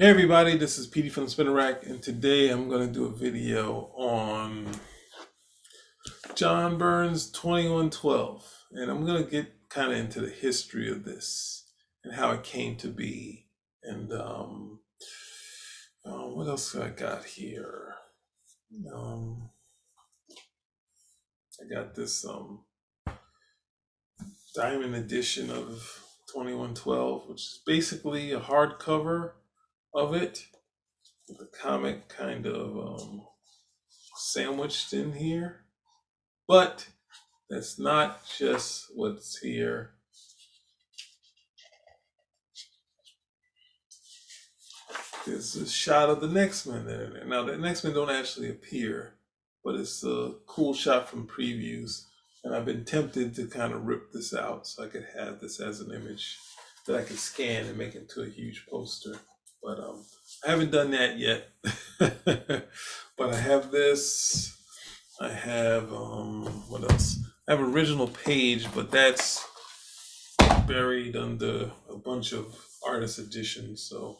Hey everybody, this is Petey from the Spinner Rack, and today I'm going to do a video on John Byrne's 2112. And I'm going to get kind of into the history of this and how it came to be. And um, uh, what else I got here? Um, I got this um, diamond edition of 2112, which is basically a hardcover of it The comic kind of um, sandwiched in here. But that's not just what's here. There's a shot of the next men there. Now the next men don't actually appear, but it's a cool shot from previews. And I've been tempted to kind of rip this out so I could have this as an image that I could scan and make into a huge poster. But um, I haven't done that yet. but I have this. I have um, what else? I have original page, but that's buried under a bunch of artist editions. So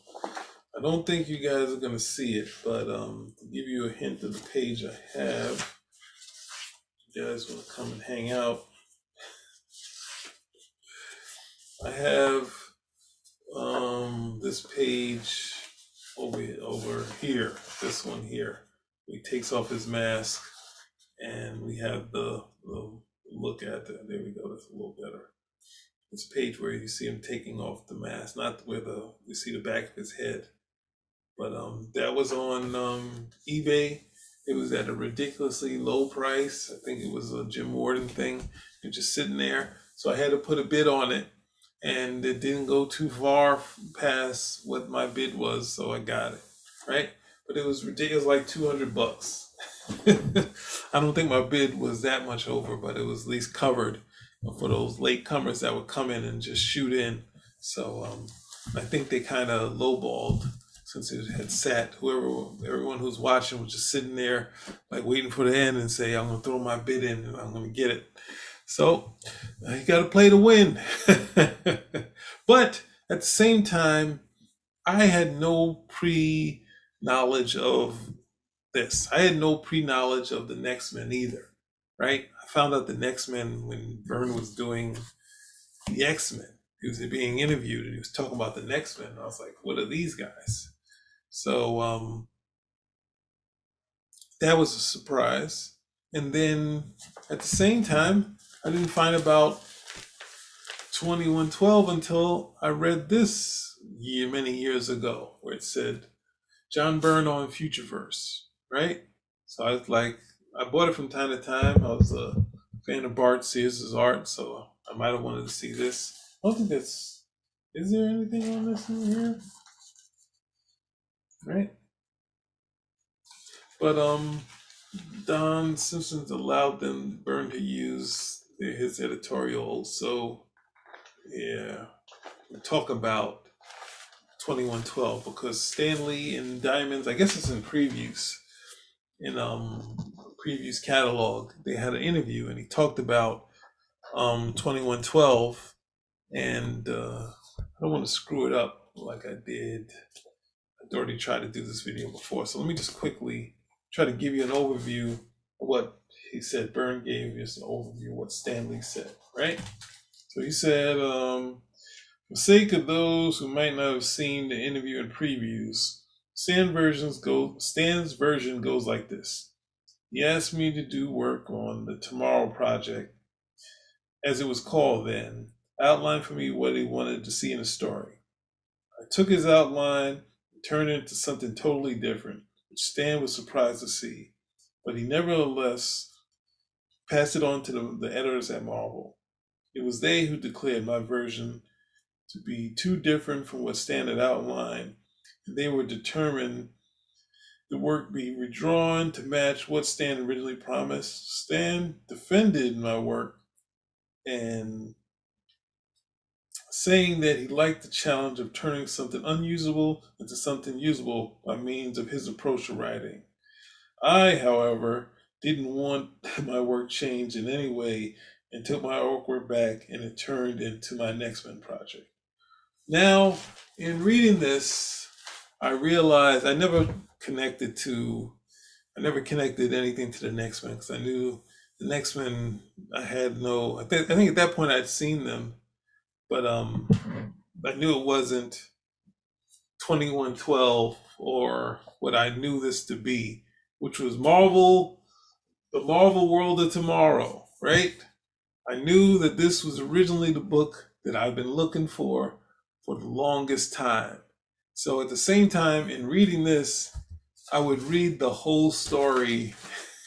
I don't think you guys are gonna see it, but um, to give you a hint of the page I have, you guys want to come and hang out. I have um, this page over over here, this one here. He takes off his mask, and we have the, the look at the. There we go. That's a little better. This page where you see him taking off the mask, not where the you see the back of his head, but um, that was on um, eBay. It was at a ridiculously low price. I think it was a Jim Warden thing. It's just sitting there. So I had to put a bid on it and it didn't go too far past what my bid was, so I got it. Right? But it was ridiculous, like 200 bucks. I don't think my bid was that much over, but it was at least covered for those late comers that would come in and just shoot in. So um, I think they kind of lowballed since it had sat. Whoever, everyone who's watching was just sitting there, like waiting for the end and say, "I'm gonna throw my bid in and I'm gonna get it." So uh, you got to play to win. but at the same time, I had no pre knowledge of this. I had no pre knowledge of the next men either, right? I found out the next men when Byrne was doing the X Men. He was being interviewed and he was talking about the next men. I was like, what are these guys? So um, that was a surprise. And then at the same time, I didn't find about 2112 until I read this year many years ago where it said John Byrne on Futureverse, right? So I was like, I bought it from time to time. I was a fan of Bart Sears' art, so I might have wanted to see this. I don't think that's. Is there anything on this in here? Right? But um, Don Simpson's allowed them Byrne to use his editorial. So, yeah, talk about 2112 because Stan Lee and Diamonds, I guess it's in previews, in um previews catalog, they had an interview and he talked about um 2112 and uh, I don't want to screw it up like I did. I'd already tried to do this video before, so let me just quickly try to give you an overview of what he said Byrne gave us an overview of what Stan Lee said, right? So he said, um, for sake of those who might not have seen the interview and previews, Stan versions go Stan's version goes like this. He asked me to do work on the Tomorrow Project, as it was called then, outlined for me what he wanted to see in the story. I took his outline and turned it into something totally different, which Stan was surprised to see, but he nevertheless passed it on to the, the editors at Marvel. It was they who declared my version to be too different from what Stan had outlined, and they were determined the work be redrawn to match what Stan originally promised. Stan defended my work and saying that he liked the challenge of turning something unusable into something usable by means of his approach to writing. I, however, didn't want my work changed in any way and took my artwork back and it turned into my next men project. Now, in reading this, I realized I never connected to, I never connected anything to the next men because I knew the next men. I had no. I think I think at that point I'd seen them, but um, I knew it wasn't twenty one twelve or what I knew this to be, which was Marvel, the Marvel World of Tomorrow, right? I knew that this was originally the book that I've been looking for for the longest time. So at the same time, in reading this, I would read the whole story.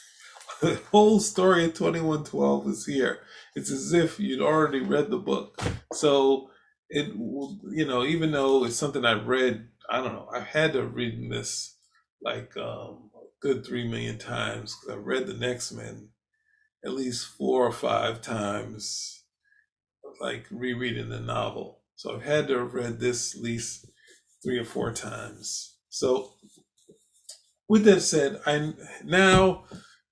the whole story of 2112 is here. It's as if you'd already read the book. So it, you know, even though it's something I've read, I don't know, I've had to read this like um, good three million times because I read the Next Men at least four or five times, like rereading the novel. So I've had to have read this at least three or four times. So with that said, I now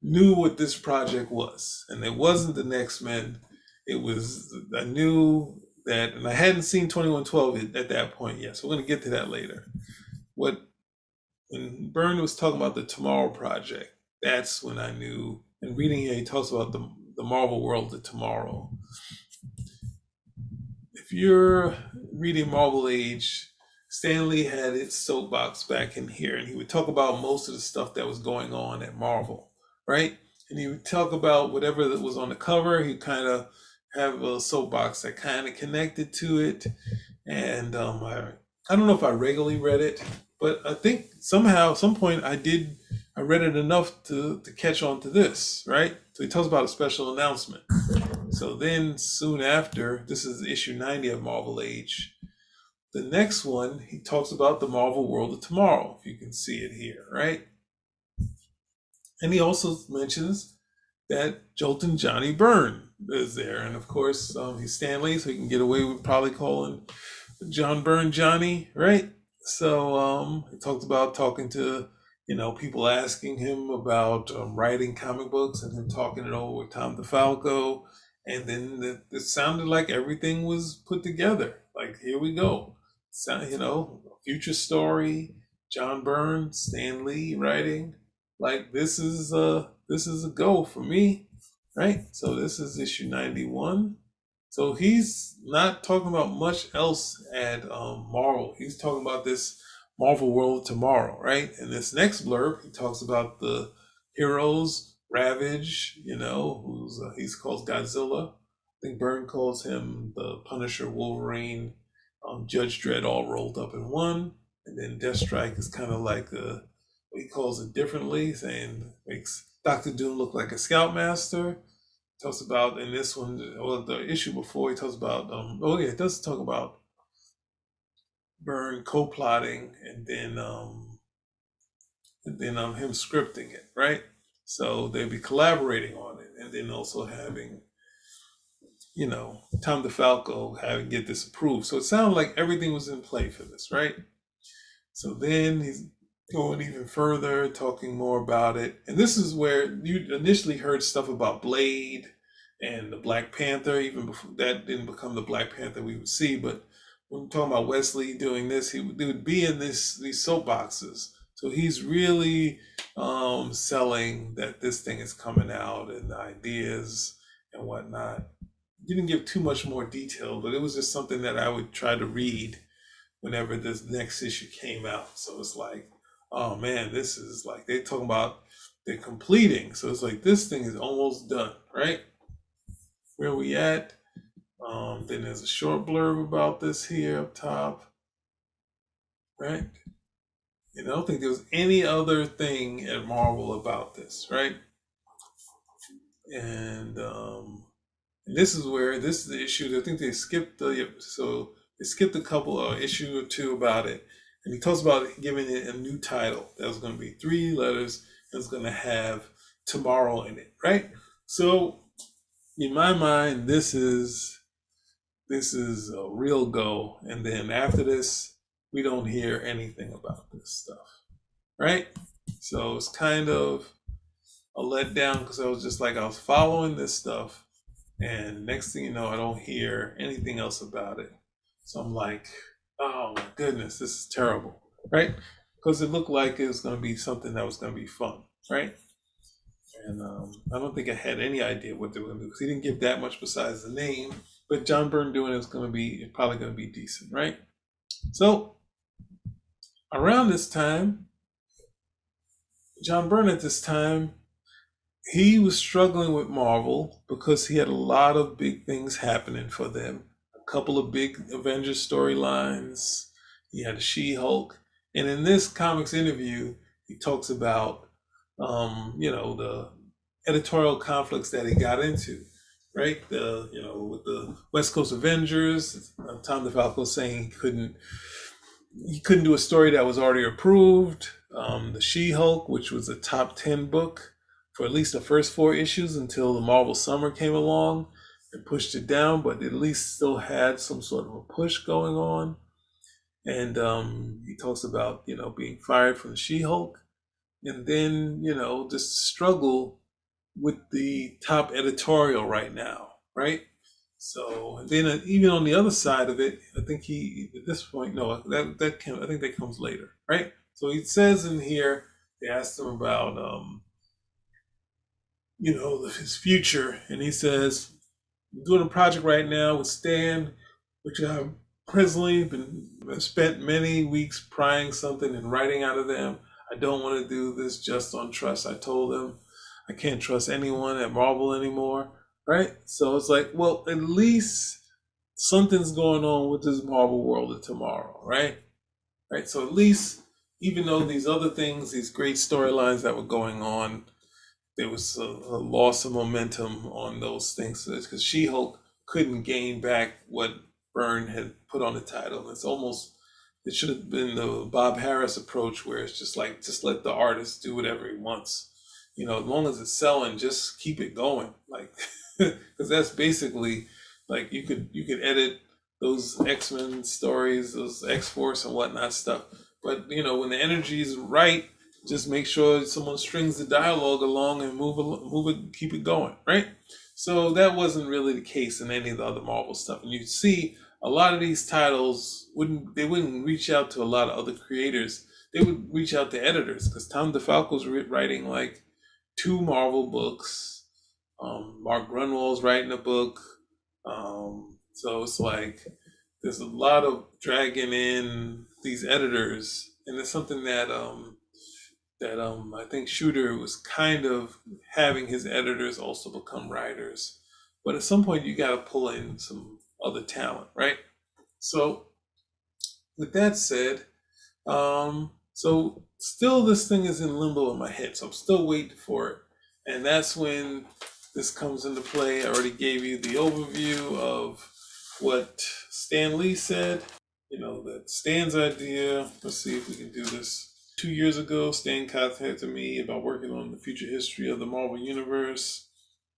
knew what this project was, and it wasn't the Next Men. It was I knew that, and I hadn't seen Twenty One Twelve at that point yet. So we're to get to that later. What when Byrne was talking about the Tomorrow Project, that's when I knew and reading here, he talks about the, the Marvel world of tomorrow. If you're reading Marvel Age, Stan Lee had his soapbox back in here, and he would talk about most of the stuff that was going on at Marvel, right? And he would talk about whatever that was on the cover. He kind of have a soapbox that kind of connected to it, and um, I I don't know if I regularly read it, but I think somehow, some point, I did I read it enough to, to catch on to this, right? So he tells about a special announcement. So then, soon after, this is issue 90 of Marvel Age. The next one, he talks about the Marvel World of Tomorrow, if you can see it here, right? And he also mentions that Joltin' Johnny Byrne is there. And of course, um, he's Stan Lee, so he can get away with probably calling John Byrne Johnny, right? So um, he talked about talking to you know, people asking him about um, writing comic books and him talking it over with Tom DeFalco. And then it, it sounded like everything was put together. Like, here we go. Sound, you know, future story, John Byrne's, Stan Lee writing. Like, this is a, this is a go for me, right? So this is issue 91. So he's not talking about much else at um, Marvel. He's talking about this Marvel World tomorrow, right? In this next blurb, he talks about the heroes, Ravage, you know, who's uh, he's called Godzilla. I think Byrne calls him the Punisher, Wolverine, um, Judge Dredd, all rolled up in one. And then Deathstrike is kind of like a, he calls it differently, saying makes Doctor Doom look like a Scoutmaster. Talks about in this one, well, the issue before he talks about, um, oh yeah, it does talk about Byrne co-plotting and then um and then um him scripting it, right? So they'd be collaborating on it and then also having you know Tom DeFalco having get this approved. So it sounded like everything was in play for this, right? So then he's going even further, talking more about it. And this is where you initially heard stuff about Blade and the Black Panther, even before that didn't become the Black Panther we would see, but when we're talking about Wesley doing this, he would, would be in this these soapboxes. So he's really um, selling that this thing is coming out and the ideas and whatnot. Didn't give too much more detail, but it was just something that I would try to read whenever this next issue came out. So it's like, oh man, this is like they're talking about they're completing. So it's like this thing is almost done, right? Where we at? Um, then there's a short blurb about this here up top, right? And I don't think there was any other thing at Marvel about this, right? And um, and this is where this is the issue. I think they skipped the so they skipped a couple of issue or two about it, and he talks about giving it a new title that was going to be three letters. That's going to have tomorrow in it, right? So in my mind, this is this is a real go. And then after this, we don't hear anything about this stuff. Right? So it's kind of a letdown because I was just like, I was following this stuff. And next thing you know, I don't hear anything else about it. So I'm like, oh my goodness, this is terrible. right? Because it looked like it was going to be something that was going to be fun, right? And um, I don't think I had any idea what they were going to do because he didn't give that much besides the name. But John Byrne doing it is going to be probably going to be decent, right? So around this time, John Byrne at this time, he was struggling with Marvel because he had a lot of big things happening for them. Couple of big Avengers storylines. He had a She Hulk. And in this comics interview, he talks about, um, you know, the editorial conflicts that he got into, right? The, you know, with the West Coast Avengers, Tom DeFalco saying he couldn't he couldn't do a story that was already approved. Um, the She Hulk, which was a top 10 book for at least the first four issues until the Marvel Summer came along and pushed it down, but at least still had some sort of a push going on. And um, he talks about, you know, being fired from She Hulk and then, you know, just struggle with the top editorial right now, right? So and then uh, even on the other side of it, I think he at this point no that that can I think that comes later, right? So he says in here they asked him about um, you know his future, and he says Doing a project right now with Stan, which I've presently been spent many weeks prying something and writing out of them. I don't want to do this just on trust. I told them I can't trust anyone at Marvel anymore right? So it's like, well, at least something's going on with this Marvel world of tomorrow, right? Right. So at least, even though these other things, these great storylines that were going on, there was a, a loss of momentum on those things because She Hulk couldn't gain back what Byrne had put on the title. It's almost it should have been the Bob Harras approach where it's just like just let the artist do whatever he wants. You know, as long as it's selling, just keep it going. Like because that's basically like you could you could edit those X Men stories, those X Force and whatnot stuff. But you know when the energy is right, just make sure someone strings the dialogue along and move move it, keep it going, right? So that wasn't really the case in any of the other Marvel stuff, and you see a lot of these titles wouldn't they wouldn't reach out to a lot of other creators. They would reach out to editors because Tom DeFalco's writing like two Marvel books um, Mark Gruenwald's writing a book. Um, so it's like there's a lot of dragging in these editors, and it's something that um, that um, I think Shooter was kind of having his editors also become writers. But at some point, you got to pull in some other talent, right? So, with that said, um, so still this thing is in limbo in my head, so I'm still waiting for it, and that's when this comes into play. I already gave you the overview of what Stan Lee said. You know, that Stan's idea. Let's see if we can do this. Two years ago, Stan contacted me about working on the future history of the Marvel Universe.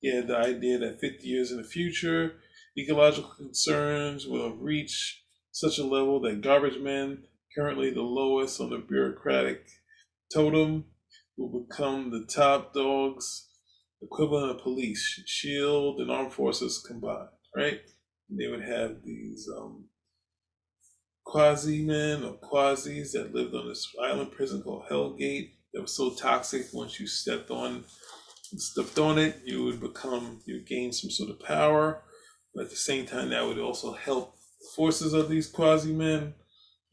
He had the idea that 50 years in the future, ecological concerns will reached such a level that garbage men, currently the lowest on the bureaucratic totem, will become the top dogs equivalent of police, shield and armed forces combined, right? And they would have these um, quasi men or quasis that lived on this island prison called Hellgate that was so toxic once you stepped on stepped on it, you would become you would gain some sort of power. But at the same time that would also help forces of these quasi men.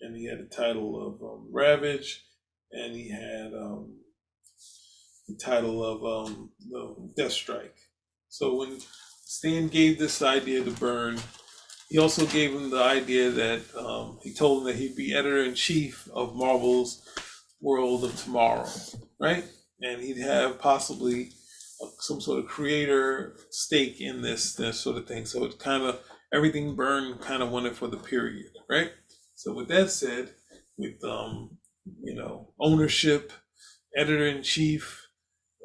And he had the title of um, Ravage and he had um, the title of um, Death Strike. So when Stan gave this idea to Byrne, he also gave him the idea that um, he told him that he'd be editor in chief of Marvel's World of Tomorrow, right? And he'd have possibly some sort of creator stake in this this sort of thing. So it kind of everything Byrne kind of wanted for the period, right? So with that said, with um, you know ownership, editor in chief,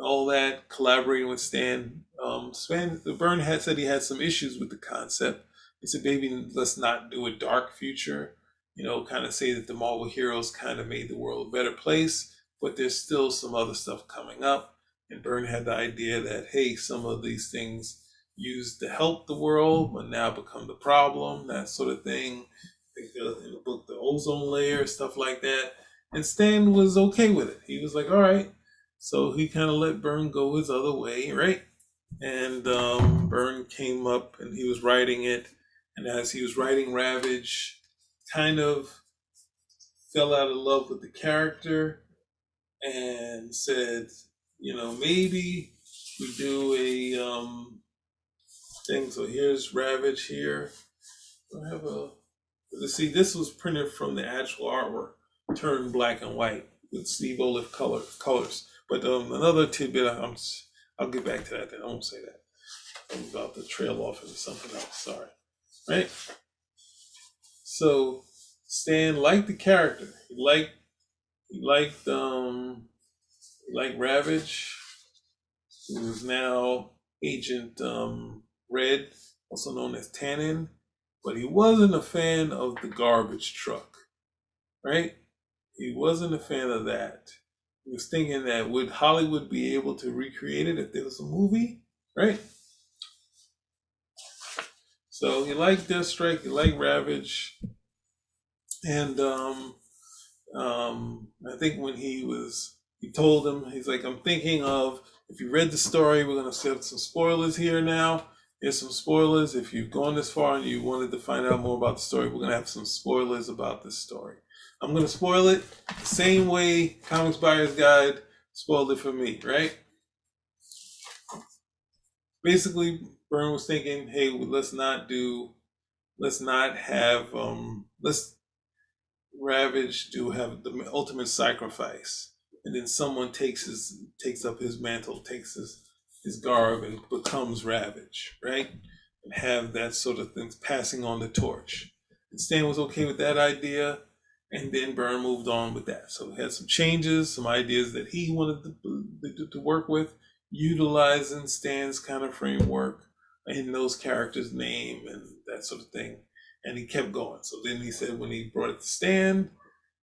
all that, collaborating with Stan. Um, Stan Byrne had said he had some issues with the concept. He said baby let's not do a dark future. You know, kind of say that the Marvel heroes kind of made the world a better place, but there's still some other stuff coming up. And Byrne had the idea that hey, some of these things used to help the world, but now become the problem, that sort of thing. In the book, the ozone layer, stuff like that. And Stan was okay with it. He was like, all right. So he kind of let Byrne go his other way, right? And um, Byrne came up and he was writing it. And as he was writing Ravage, kind of fell out of love with the character and said, you know, maybe we do a um, thing. So here's Ravage here. I have a see. This was printed from the actual artwork, turned black and white with Steve Oliff color colors. But um, another tidbit, I'm I'll get back to that. Then I won't say that. I'm about to trail off into something else. Sorry. Right. So Stan liked the character. He liked he liked um he liked Ravage, who is now Agent um Red, also known as Tannen, but he wasn't a fan of the garbage truck, right? He wasn't a fan of that. He was thinking that would Hollywood be able to recreate it if there was a movie, right? So he liked Deathstrike, he liked Ravage, and um, um, I think when he was, he told him, he's like, I'm thinking of if you read the story, we're gonna set some spoilers here now. Here's some spoilers. If you've gone this far and you wanted to find out more about the story, we're gonna have some spoilers about this story. I'm gonna spoil it the same way Comics Buyer's Guide spoiled it for me, right? Basically, Byrne was thinking, hey, let's not do, let's not have, um, let's Ravage do have the ultimate sacrifice, and then someone takes his takes up his mantle, takes his his garb and becomes Ravage, right? And have that sort of thing passing on the torch. And Stan was okay with that idea, and then Byrne moved on with that. So he had some changes, some ideas that he wanted to, to work with, utilizing Stan's kind of framework in those characters' name and that sort of thing. And he kept going. So then he said when he brought it to Stan,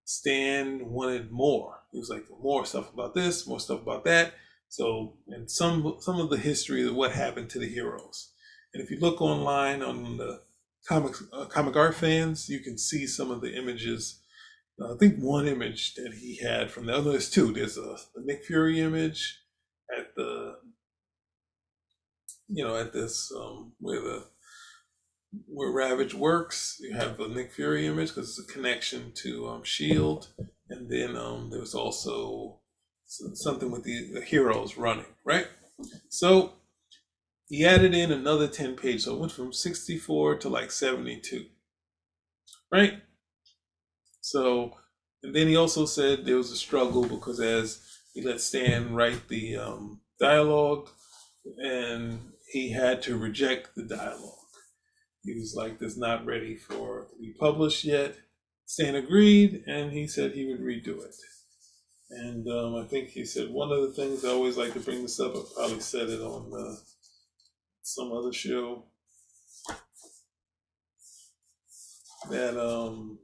Stan wanted more. He was like, more stuff about this, more stuff about that. So, and some some of the history of what happened to the heroes. And if you look online on the comics, uh, comic art fans, you can see some of the images. Uh, I think one image that he had from the other is two. There's a, a Nick Fury image at the, you know, at this um, where the where Ravage works. You have a Nick Fury image because it's a connection to um, Shield, and then um, there was also something with the, the heroes running, right? So he added in another 10 pages. So it went from 64 to like 72, right? So, and then he also said there was a struggle because as he let Stan write the um, dialogue, and he had to reject the dialogue. He was like, "This not ready for to be published yet." Stan agreed, and he said he would redo it. And um, I think he said one of the things I always like to bring this up. I probably said it on uh, some other show that um,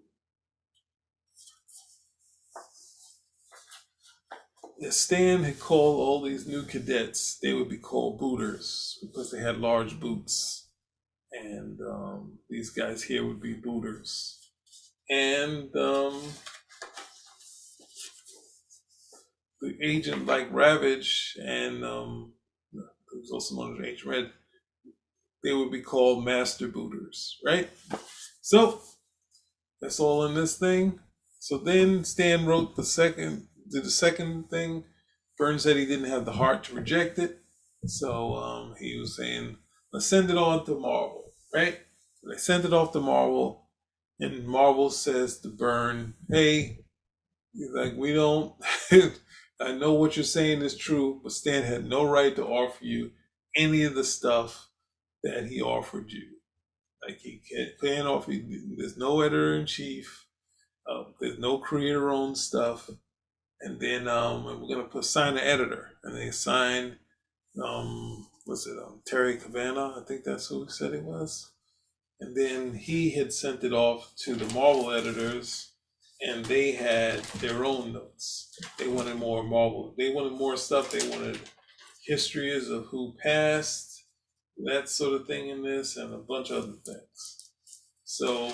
Stan had called all these new cadets. They would be called booters because they had large boots, and um, these guys here would be booters. And um, the agent like Ravage and um, there was also known as Agent Red, they would be called master booters, right? So that's all in this thing. So then Stan wrote the second, did the second thing. Byrne's said he didn't have the heart to reject it. So um, he was saying, let's send it on to Marvel, right? So they sent it off to Marvel, and Marvel says to Byrne, hey, like, we don't, I know what you're saying is true, but Stan had no right to offer you any of the stuff that he offered you. Like he can't, can't offer there's no editor in chief, uh, there's no creator owned stuff. And then um, we're gonna put sign the editor, and they signed um, what's it um, Terry Kavanagh, I think that's who said it was. And then he had sent it off to the Marvel editors and they had their own notes. They wanted more Marvel. They wanted more stuff. They wanted histories of who passed, that sort of thing in this, and a bunch of other things. So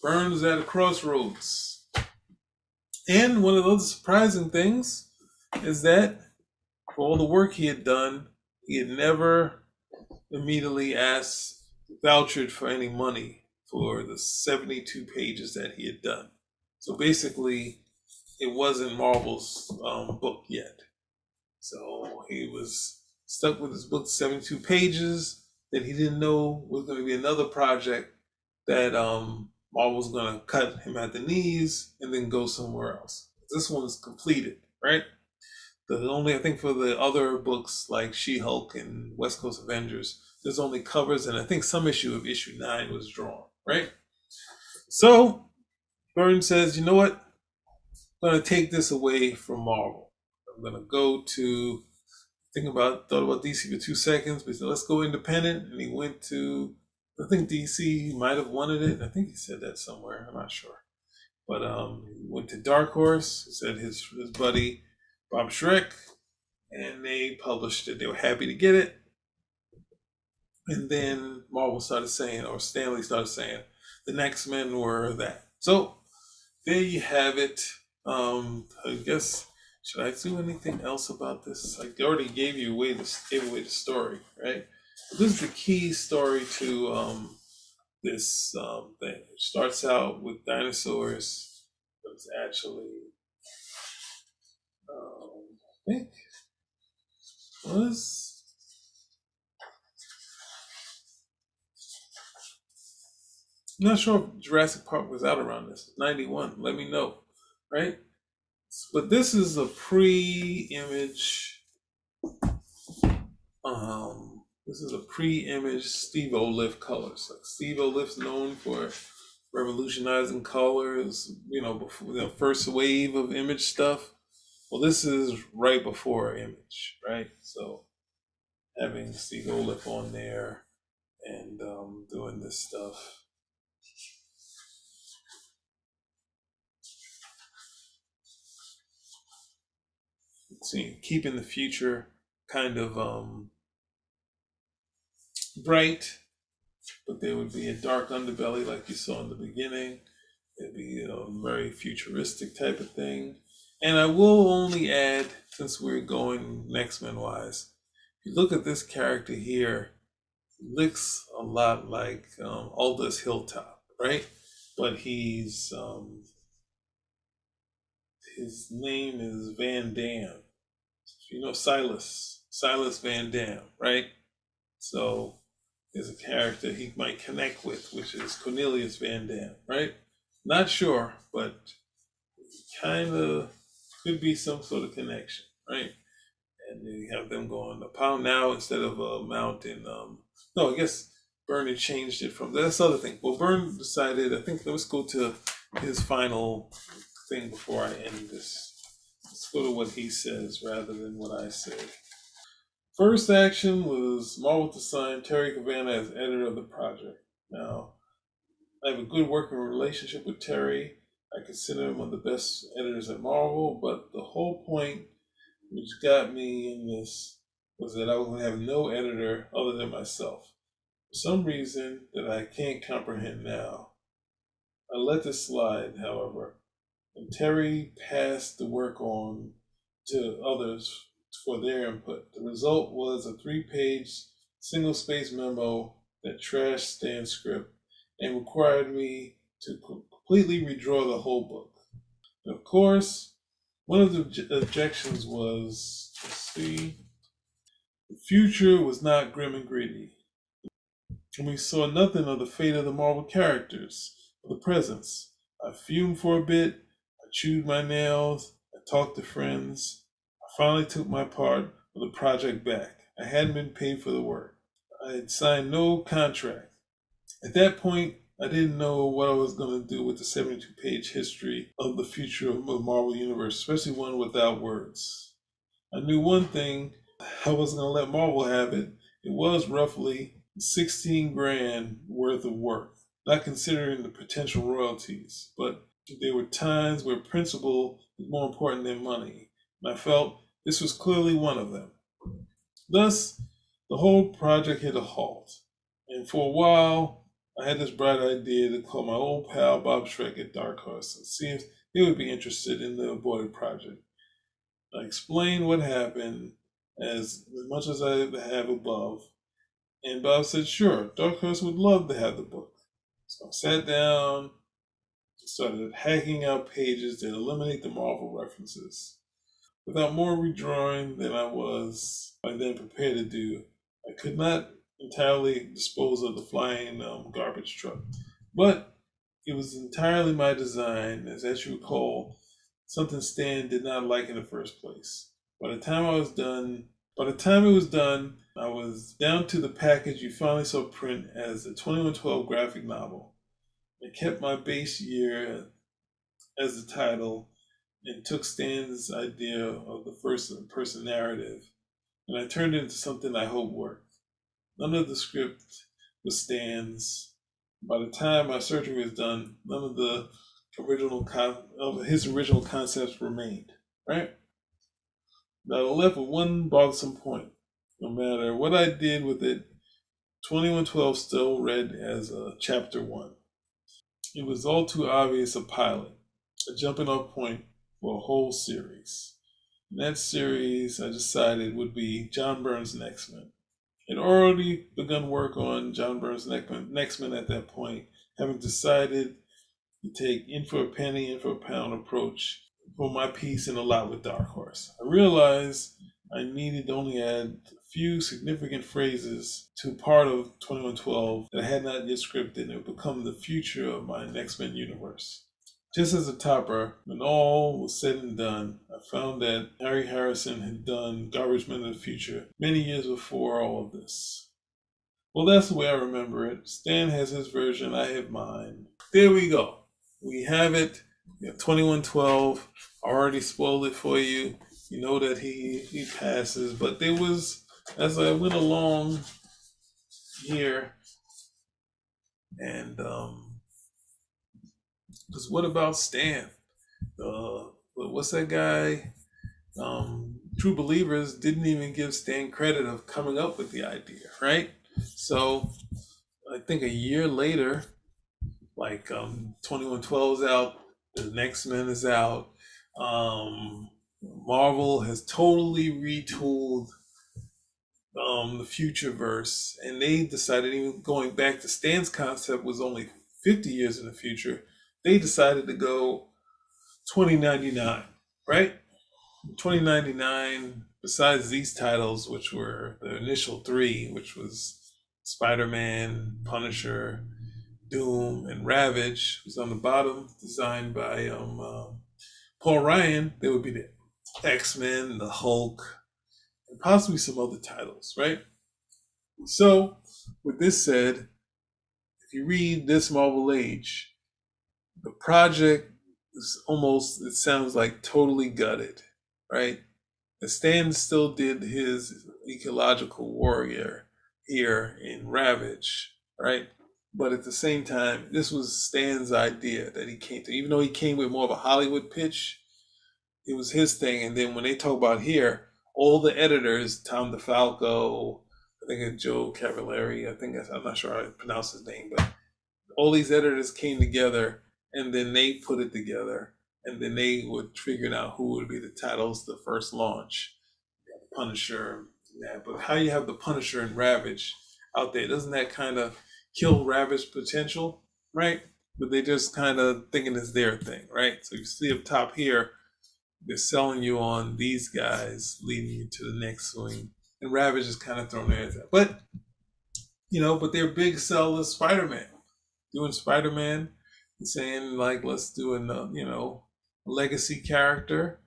Byrne's at a crossroads. And one of those surprising things is that for all the work he had done, he had never immediately asked vouchered for any money for the 72 pages that he had done. So basically, it wasn't Marvel's um, book yet. So he was stuck with his book, 72 pages, that he didn't know was going to be another project that um, Marvel was going to cut him at the knees and then go somewhere else. This one's completed, right? The only, I think, for the other books like She Hulk and West Coast Avengers, there's only covers, and I think some issue of issue nine was drawn, right? So Byrne says, you know what? I'm to take this away from Marvel. I'm to go to think about thought about DC for two seconds, but said, let's go independent. And he went to I think DC might have wanted it. I think he said that somewhere. I'm not sure. But um he went to Dark Horse, he said his his buddy Bob Schreck, and they published it. They were happy to get it. And then Marvel started saying, or Stan Lee started saying, the next men were that. So there you have it. Um, I guess should I do anything else about this? I already gave you away the gave away the story, right? This is the key story to um, this um, thing. It starts out with dinosaurs, but it's actually, um, I think, was I'm not sure if Jurassic Park was out around this. 91. Let me know, right? But this is a pre-image. Um, this is a pre-image Steve Oliff colors. Like Steve Oliff's known for revolutionizing colors. You know, before the first wave of image stuff. Well, this is right before image, right? So having Steve Oliff on there and um, doing this stuff. See, keeping the future kind of um, bright, but there would be a dark underbelly like you saw in the beginning. It'd be a very futuristic type of thing. And I will only add, since we're going X Men wise, if you look at this character here, he looks a lot like um, Aldous Hilltop, right? But he's um, his name is Van Dam. You know Silas, Silas Van Dam, right? So there's a character he might connect with, which is Cornelius Van Dam, right? Not sure, but kind of could be some sort of connection, right? And you have them going a pound now instead of a mountain. Um, no, I guess Byrne changed it from that's the other thing. Well, Byrne decided. I think let's go to his final thing before I end this. Let's go to what he says rather than what I say. First action was Marvel to sign Terry Kavanagh as editor of the project. Now, I have a good working relationship with Terry. I consider him one of the best editors at Marvel, but the whole point which got me in this was that I was going to have no editor other than myself. For some reason that I can't comprehend now. I let this slide, however, and Terry passed the work on to others for their input. The result was a three page single space memo that trashed Stan's script and required me to completely redraw the whole book. Of course, one of the objections was see, the future was not grim and gritty. And we saw nothing of the fate of the Marvel characters, the presence. I fumed for a bit, I chewed my nails, I talked to friends. Finally took my part of the project back. I hadn't been paid for the work. I had signed no contract. At that point, I didn't know what I was going to do with the 72 page history of the future of the Marvel Universe, especially one without words. I knew one thing I wasn't going to let Marvel have it. It was roughly 16 grand worth of work, not considering the potential royalties. But there were times where principle was more important than money. And I felt this was clearly one of them. Thus, the whole project hit a halt. And for a while, I had this bright idea to call my old pal Bob Schreck at Dark Horse and see if he would be interested in the aborted project. I explained what happened as much as I have above, and Bob said, sure, Dark Horse would love to have the book. So I sat down, started hacking out pages that eliminate the Marvel references. Without more redrawing than I was by then prepared to do, I could not entirely dispose of the flying um, garbage truck. But it was entirely my design, as, as you recall, something Stan did not like in the first place. By the time I was done, by the time it was done, I was down to the package you finally saw print as a 2112 graphic novel. I kept my base year as the title and took Stan's idea of the first person narrative and I turned it into something I hope worked. None of the script was Stan's. By the time my surgery was done, none of the original con- of his original concepts remained. Right? Now I left with one bothersome point. No matter what I did with it, 2112 still read as a chapter one. It was all too obvious a pilot, a jumping off point for a whole series. And that series I decided would be John Byrne's Next Men. I'd already begun work on John Byrne's Next Men at that point, having decided to take in for a penny, in for a pound approach for my piece in a lot with Dark Horse. I realized I needed to only add a few significant phrases to part of 2112 that I had not yet scripted and it would become the future of my Next Men universe. Just as a topper, when all was said and done, I found that Harry Harrison had done Garbage Men of the Future many years before all of this. Well, that's the way I remember it. Stan has his version, I have mine. There we go. We have it. We have 2112. I already spoiled it for you. You know that he he passes, but there was as I went along here, and um, because what about Stan? Uh, what's that guy? Um, True Believers didn't even give Stan credit of coming up with the idea, right? So I think a year later, like um, 2112 is out, the next man is out. Um, Marvel has totally retooled um, the future verse, and they decided even going back to Stan's concept was only 50 years in the future they decided to go 2099, right? 2099, besides these titles, which were the initial three, which was Spider Man, Punisher, Doom, and Ravage, was on the bottom, designed by um, uh, Paul Ryan. They would be the X Men, the Hulk, and possibly some other titles, right? So, with this said, if you read this Marvel Age, the project is almost it sounds like totally gutted, right? Stan still did his ecological warrior here in Ravage, right? But at the same time, this was Stan's idea that he came to. Even though he came with more of a Hollywood pitch, it was his thing. And then when they talk about here, all the editors, Tom DeFalco, I think it's Joe Cavalieri, I think I'm not sure how to pronounce his name, but all these editors came together and then they put it together, and then they would figure out who would be the titles the first launch. Punisher, yeah, but how you have the Punisher and Ravage out there, doesn't that kind of kill Ravage potential, right? But they just kind of thinking it's their thing, right? So you see up top here, they're selling you on these guys, leading you to the next swing, and Ravage is kind of thrown there. But you know, but their big sell is Spider Man, doing Spider Man saying like let's do a you know legacy character,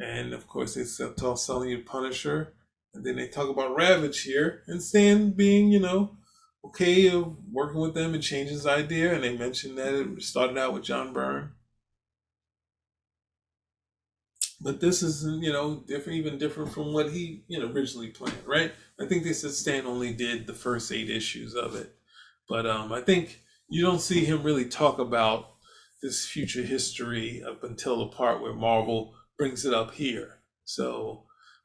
and of course they talk selling you Punisher, and then they talk about Ravage here, and Stan being you know okay of working with them and change his idea, and they mentioned that it started out with John Byrne. But this is, you know, different, even different from what he, you know, originally planned, right? I think they said Stan only did the first eight issues of it, but um, I think you don't see him really talk about this future history up until the part where Marvel brings it up here. So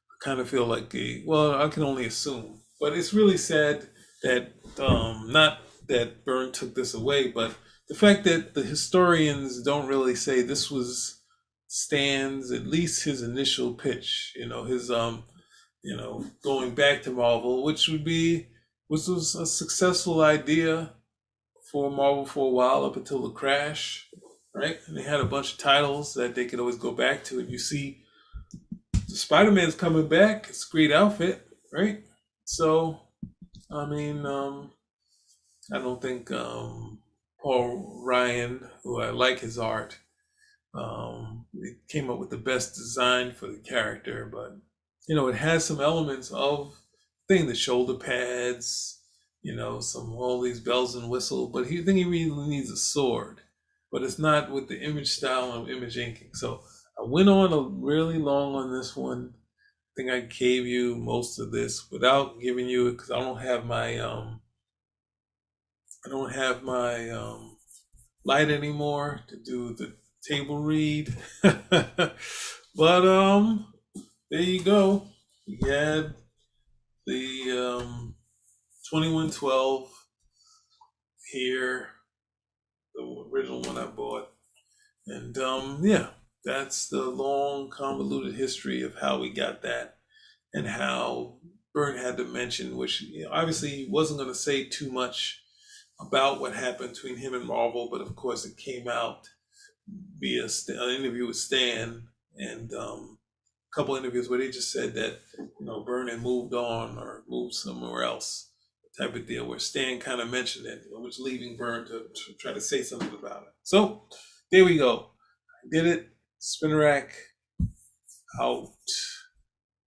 I kind of feel like a well, I can only assume, but it's really sad that um, not that Byrne took this away, but the fact that the historians don't really say this was Stan's at least his initial pitch, you know, his um, you know, going back to Marvel, which would be which was a successful idea for Marvel for a while up until the crash, right? And they had a bunch of titles that they could always go back to. And you see Spider Man's coming back. It's a great outfit, right? So, I mean, um, I don't think um, Paul Ryan, who I like his art, um, came up with the best design for the character, but you know, it has some elements of thing, the shoulder pads, you know, some all these bells and whistles, but he think he really needs a sword. But it's not with the image style of image inking. So I went on a really long on this one. I think I gave you most of this without giving you it because I don't have my um I don't have my um light anymore to do the table read. but um there you go. You had the um 2112 here, the original one I bought. And um yeah, that's the long convoluted history of how we got that and how Byrne had to mention, which you know, obviously he wasn't going to say too much about what happened between him and Marvel, but of course it came out via an interview with Stan and um, a couple interviews where they just said that you know Byrne had moved on or moved somewhere else, type of deal. Where Stan kind of mentioned it, I was leaving Byrne to, to try to say something about it. So there we go. I did it. Spinner rack out.